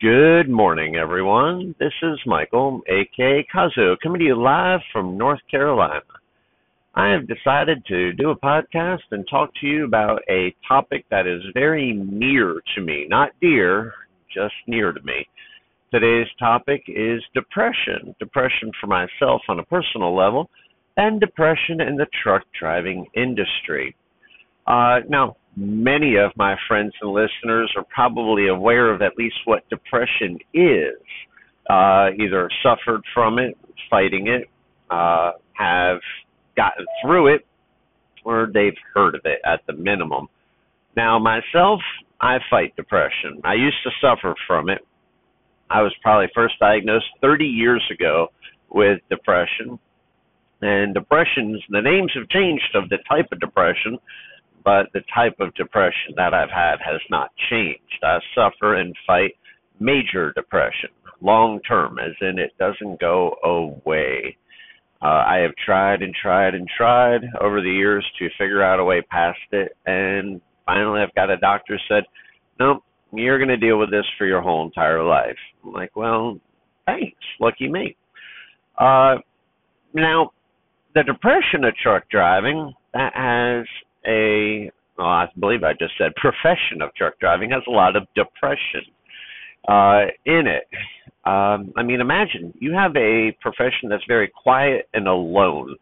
Good morning, everyone. This is Michael, aka Kazu, coming to you live from North Carolina. I have decided to do a podcast and talk to you about a topic that is very near to me, not dear, just near to me. Today's topic is depression. Depression for myself on a personal level, and depression in the truck driving industry. Uh, now, many of my friends and listeners are probably aware of at least what depression is. Uh, either suffered from it, fighting it, uh, have gotten through it, or they've heard of it at the minimum. Now, myself, I fight depression. I used to suffer from it. I was probably first diagnosed 30 years ago with depression. And depressions, the names have changed of the type of depression but the type of depression that I've had has not changed. I suffer and fight major depression, long term, as in it doesn't go away. Uh, I have tried and tried and tried over the years to figure out a way past it, and finally I've got a doctor said, "Nope, you're going to deal with this for your whole entire life." I'm like, "Well, thanks, lucky me." Uh, now, the depression of truck driving that has a, well, I believe I just said profession of truck driving has a lot of depression uh, in it. Um, I mean, imagine you have a profession that's very quiet and alone.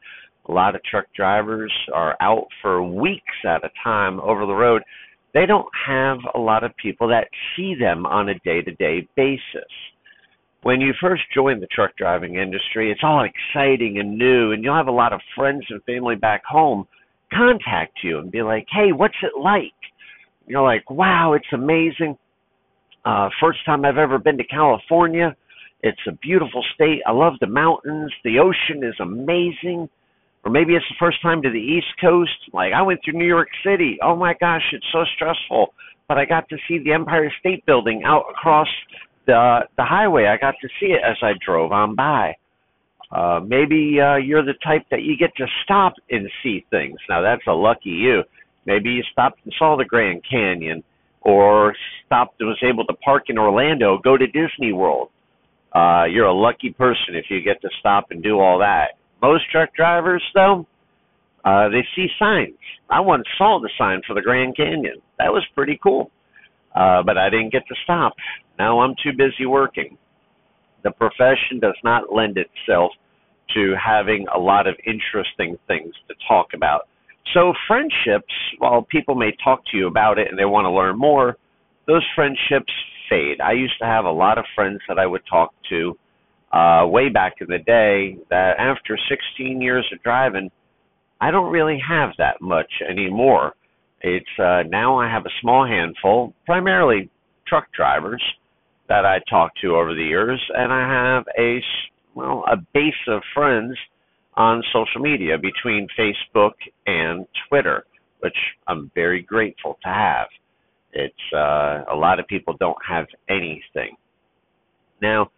A lot of truck drivers are out for weeks at a time over the road. They don't have a lot of people that see them on a day to day basis. When you first join the truck driving industry, it's all exciting and new, and you'll have a lot of friends and family back home contact you and be like, hey, what's it like? You're like, wow, it's amazing. Uh, first time I've ever been to California. It's a beautiful state. I love the mountains. The ocean is amazing. Or maybe it's the first time to the East Coast. Like I went through New York City. Oh my gosh, it's so stressful. But I got to see the Empire State Building out across the the highway. I got to see it as I drove on by. Uh, maybe uh, you're the type that you get to stop and see things. Now that's a lucky you. Maybe you stopped and saw the Grand Canyon, or stopped and was able to park in Orlando, go to Disney World. Uh, you're a lucky person if you get to stop and do all that. Most truck drivers, though, uh, they see signs. I once saw the sign for the Grand Canyon. That was pretty cool. Uh, but I didn't get to stop. Now I'm too busy working the profession does not lend itself to having a lot of interesting things to talk about. So, friendships, while people may talk to you about it and they want to learn more, those friendships fade. I used to have a lot of friends that I would talk to uh, way back in the day that after 16 years of driving, I don't really have that much anymore. It's uh, now I have a small handful, primarily truck drivers, that I talked to over the years, and I have a well a base of friends on social media between Facebook and Twitter, which I'm very grateful to have. It's uh, a lot of people don't have anything. Now,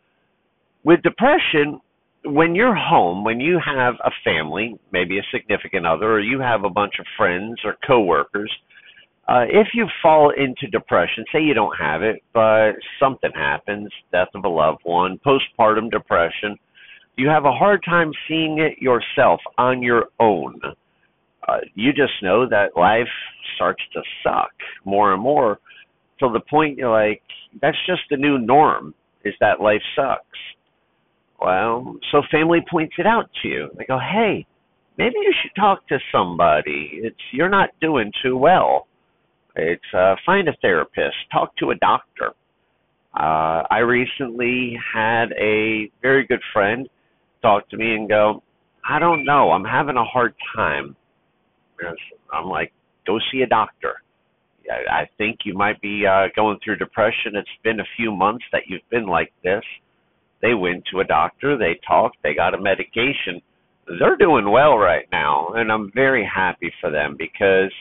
with depression, when you're home, when you have a family, maybe a significant other, or you have a bunch of friends or coworkers uh, if you fall into depression, say you don't have it, but something happens, death of a loved one, postpartum depression, you have a hard time seeing it yourself on your own. Uh, you just know that life starts to suck more and more till the point you're like, that's just the new norm, is that life sucks. Well, so family points it out to you. They go, hey, maybe you should talk to somebody. It's you're not doing too well it's uh, find a therapist, talk to a doctor. Uh, I recently had a very good friend talk to me and go, I don't know, I'm having a hard time. I'm like, go see a doctor. I think you might be uh, going through depression. It's been a few months that you've been like this. They went to a doctor, they talked, they got a medication. They're doing well right now, and I'm very happy for them because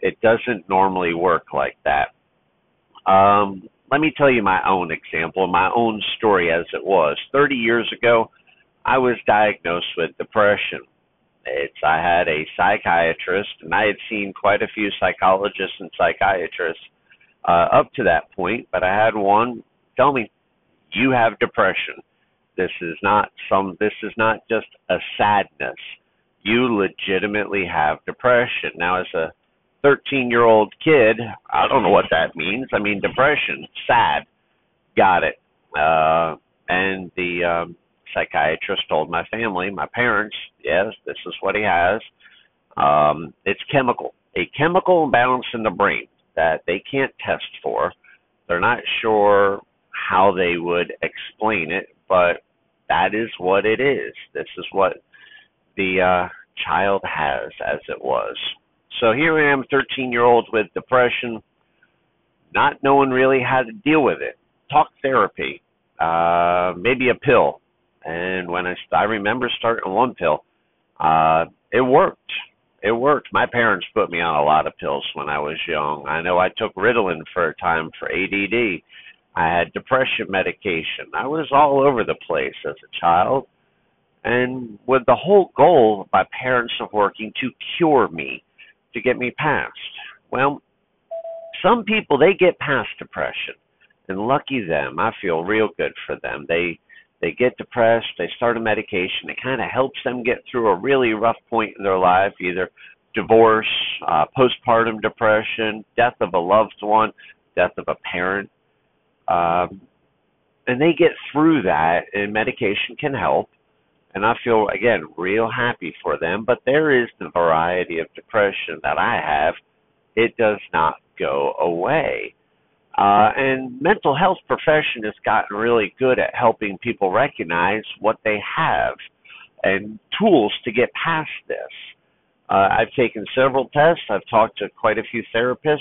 it doesn't normally work like that. Um, let me tell you my own example, my own story as it was. 30 years ago, I was diagnosed with depression. It's I had a psychiatrist, and I had seen quite a few psychologists and psychiatrists uh, up to that point, but I had one tell me, you have depression. This is not some. This is not just a sadness. You legitimately have depression. Now, as a 13 year old kid, I don't know what that means. I mean, depression, sad. Got it. Uh, and the um, psychiatrist told my family, my parents, yes, this is what he has. Um, it's chemical, a chemical imbalance in the brain that they can't test for. They're not sure how they would explain it, but that is what it is. This is what the uh, child has, as it was. So here I am, 13 year old with depression, not knowing really how to deal with it. Talk therapy, uh, maybe a pill. And when I, I remember starting one pill, uh, it worked. It worked. My parents put me on a lot of pills when I was young. I know I took Ritalin for a time for ADD. I had depression medication. I was all over the place as a child. And with the whole goal of my parents of working to cure me, to get me past. Well, some people they get past depression and lucky them. I feel real good for them. They they get depressed, they start a medication. It kind of helps them get through a really rough point in their life, either divorce, uh, postpartum depression, death of a loved one, death of a parent. Um, and they get through that, and medication can help. And I feel, again, real happy for them. But there is the variety of depression that I have. It does not go away. Uh, and mental health profession has gotten really good at helping people recognize what they have and tools to get past this. Uh, I've taken several tests. I've talked to quite a few therapists.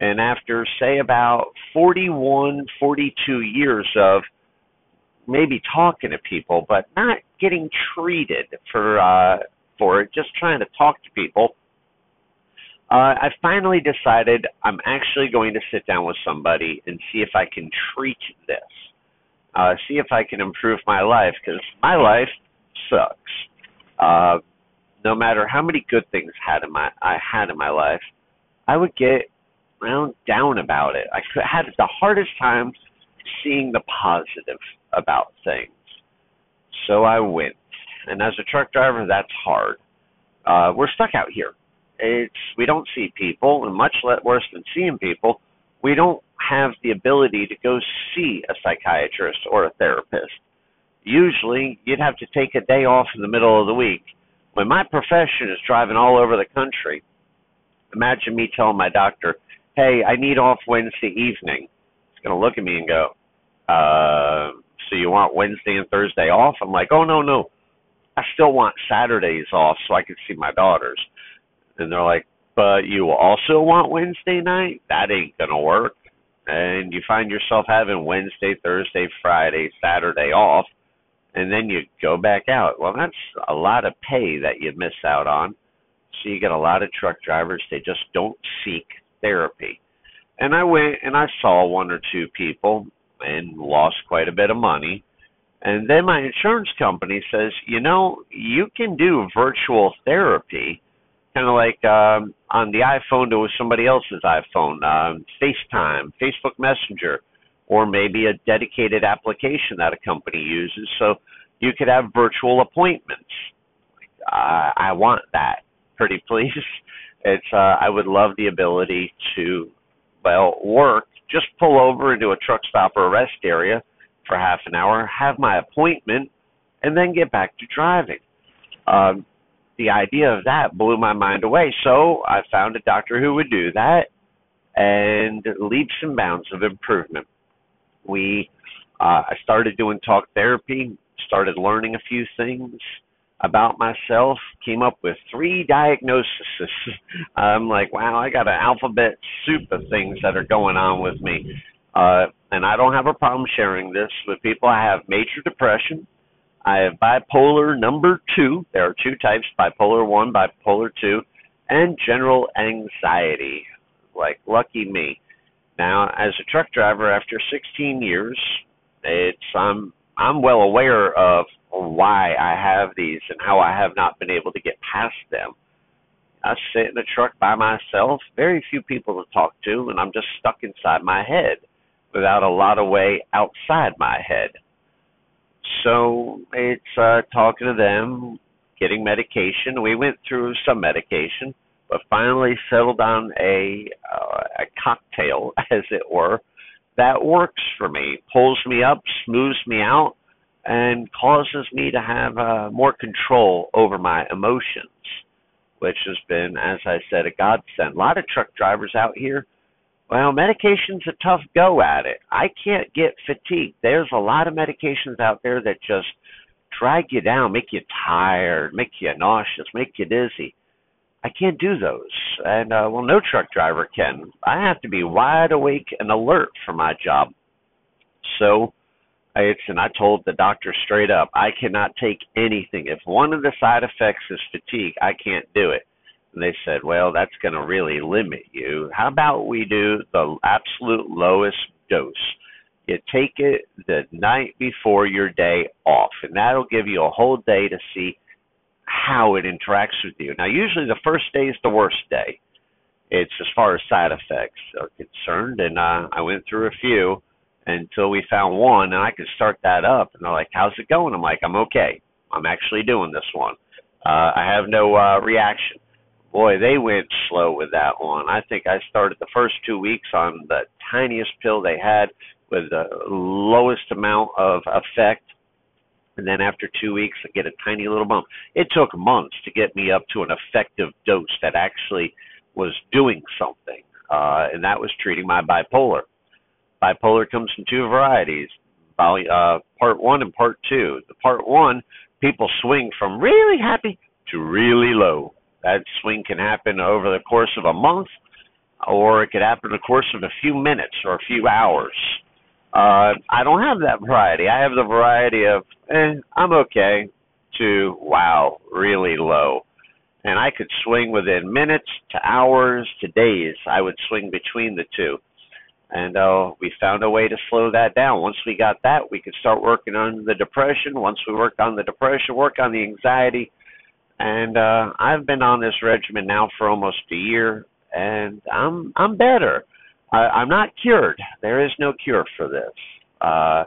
And after, say, about 41, 42 years of maybe talking to people, but not getting treated for uh, for it, just trying to talk to people, uh, I finally decided I'm actually going to sit down with somebody and see if I can treat this. Uh, see if I can improve my life because my life sucks. Uh, no matter how many good things had in my I had in my life, I would get well down about it. I had the hardest time seeing the positive about things. So I went, and as a truck driver, that's hard. Uh, we're stuck out here it's we don't see people, and much worse than seeing people, we don't have the ability to go see a psychiatrist or a therapist. Usually, you'd have to take a day off in the middle of the week. When my profession is driving all over the country, imagine me telling my doctor, "Hey, I need off Wednesday evening." He's going to look at me and go, "Uh, so you want Wednesday and Thursday off?" I'm like, "Oh no, no." I still want Saturdays off so I can see my daughters. And they're like, but you also want Wednesday night? That ain't to work. And you find yourself having Wednesday, Thursday, Friday, Saturday off, and then you go back out. Well, that's a lot of pay that you miss out on. So you get a lot of truck drivers, they just don't seek therapy. And I went and I saw one or two people and lost quite a bit of money. And then my insurance company says, you know, you can do virtual therapy kind of like um, on the iPhone to somebody else's iPhone, um, FaceTime, Facebook Messenger, or maybe a dedicated application that a company uses. So you could have virtual appointments. Uh, I want that, pretty please. It's uh, I would love the ability to, well, work. Just pull over into a truck stop or a rest area for half an hour, have my appointment, and then get back to driving. Um, the idea of that blew my mind away. So I found a doctor who would do that and leaps and bounds of improvement. We, uh, I started doing talk therapy, started learning a few things about myself, came up with three diagnoses. I'm like, wow, I got an alphabet soup of things that are going on with me. Uh, and I don't have a problem sharing this with people. I have major depression. I have bipolar number two. There are two types bipolar one, bipolar two, and general anxiety. Like, lucky me. Now, as a truck driver, after 16 years, it's I'm I'm well aware of why I have these and how I have not been able to get past them. I sit in a truck by myself, very few people to talk to, and I'm just stuck inside my head. without a lot of way outside my head. So it's uh, talking to them, getting medication. We went through some medication, but finally settled on a uh, a cocktail, as it were, that works for me. Pulls me up, smooths me out, and causes me to have uh, more control over my emotions, which has been, as I said, a godsend. A lot of truck drivers out here well, medication's a tough go at it. I can't get fatigued. There's a lot of medications out there that just drag you down, make you tired, make you nauseous, make you dizzy. I can't do those. And uh well no truck driver can. I have to be wide awake and alert for my job. So it's and I told the doctor straight up, I cannot take anything. If one of the side effects is fatigue, I can't do it. And they said, well, that's going to really limit you. How about we do the absolute lowest dose? You take it the night before your day off, and that'll give you a whole day to see how it interacts with you. Now, usually the first day is the worst day. It's as far as side effects are concerned, and uh, I went through a few until we found one, and I could start that up. And they're like, "How's it going?" I'm like, "I'm okay. I'm actually doing this one. Uh, I have no uh, reaction." boy, they went slow with that one. I think I started the first two weeks on the tiniest pill they had with the lowest amount of effect. And then after two weeks, I get a tiny little bump. It took months to get me up to an effective dose that actually was doing something. Uh, and that was treating my bipolar. Bipolar comes in two varieties, uh, part one and part two. The part one, people swing from really happy to really low that swing can happen over the course of a month, or it could happen in the course of a few minutes or a few hours. Uh, I don't have that variety. I have the variety of, eh, I'm okay, to wow, really low. And I could swing within minutes to hours to days. I would swing between the two. And uh, we found a way to slow that down. Once we got that, we could start working on the depression. Once we worked on the depression, work on the anxiety, and uh I've been on this regimen now for almost a year and I'm I'm better. I, I'm not cured. There is no cure for this. Uh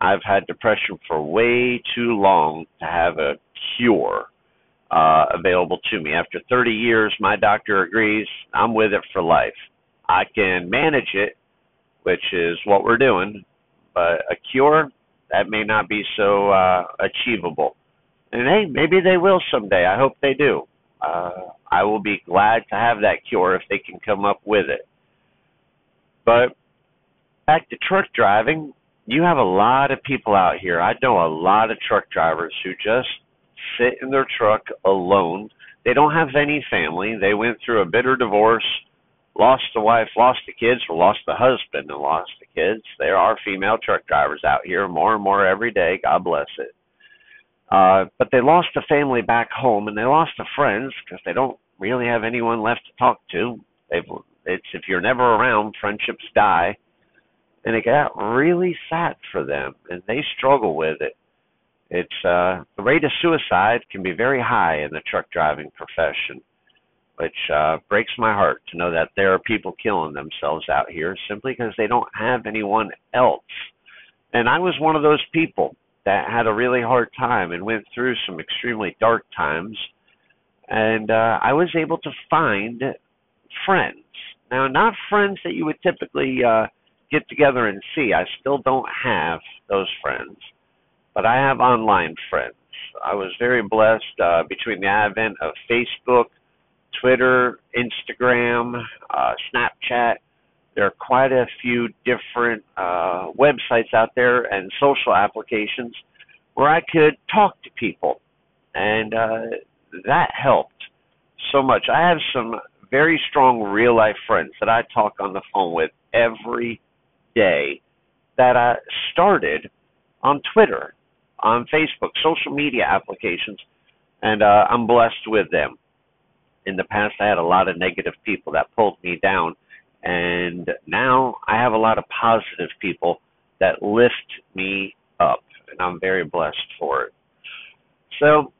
I've had depression for way too long to have a cure uh available to me. After 30 years, my doctor agrees I'm with it for life. I can manage it, which is what we're doing, but a cure that may not be so uh achievable. And hey, maybe they will someday. I hope they do. Uh, I will be glad to have that cure if they can come up with it. But back to truck driving, you have a lot of people out here. I know a lot of truck drivers who just sit in their truck alone. They don't have any family. They went through a bitter divorce, lost the wife, lost the kids, or lost the husband and lost the kids. There are female truck drivers out here more and more every day. God bless it. Uh, but they lost a family back home and they lost the friends because they don't really have anyone left to talk to. They've it's if you're never around, friendships die, and it got really sad for them, and they struggle with it. It's uh, the rate of suicide can be very high in the truck driving profession, which uh, breaks my heart to know that there are people killing themselves out here simply because they don't have anyone else. And I was one of those people that had a really hard time and went through some extremely dark times. And uh, I was able to find friends. Now, not friends that you would typically uh, get together and see. I still don't have those friends, but I have online friends. I was very blessed uh, between the advent of Facebook, Twitter, Instagram, uh, Snapchat there are quite a few different uh, websites out there and social applications where I could talk to people, and uh, that helped so much. I have some very strong real life friends that I talk on the phone with every day that I started on Twitter, on Facebook, social media applications, and uh, I'm blessed with them. In the past, I had a lot of negative people that pulled me down and now I have a lot of positive people that lift me up, and I'm very blessed for it. So,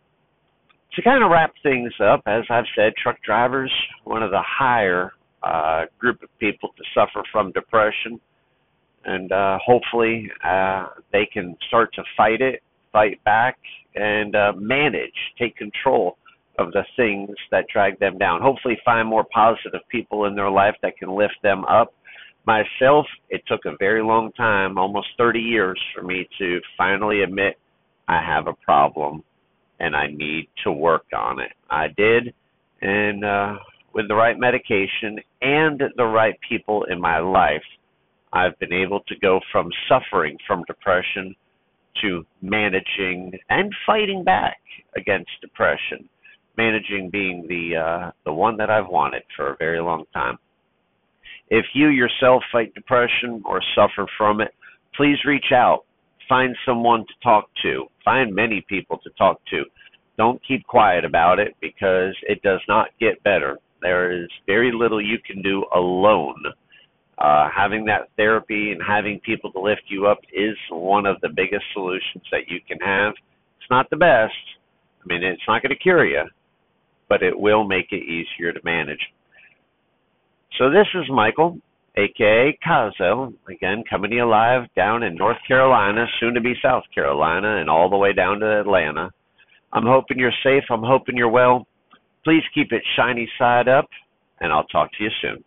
to kind of wrap things up, as I've said, truck drivers, one of the higher uh, group of people to suffer from depression. and uh, hopefully uh, they can start to fight it, fight back, and uh, manage, take control of the things that drag them down. Hopefully, find more positive people in their life that can lift them up. Myself, it took a very long time, almost 30 years, for me to finally admit I have a problem and I need to work on it. I did, and uh, with the right medication and the right people in my life, I've been able to go from suffering from depression to managing and fighting back against depression. Managing being the uh, the one that I've wanted for a very long time. If you yourself fight depression or suffer from it, please reach out. Find someone to talk to. Find many people to talk to. Don't keep quiet about it because it does not get better. There is very little you can do alone. Uh, having that therapy and having people to lift you up is one of the biggest solutions that you can have. It's not the best. I mean, it's not going to cure you, but it will make it easier to manage. So this is Michael, aka Kazo, again coming to you live down in North Carolina, soon to be South Carolina, and all the way down to Atlanta. I'm hoping you're safe. I'm hoping you're well. Please keep it shiny side up, and I'll talk to you soon.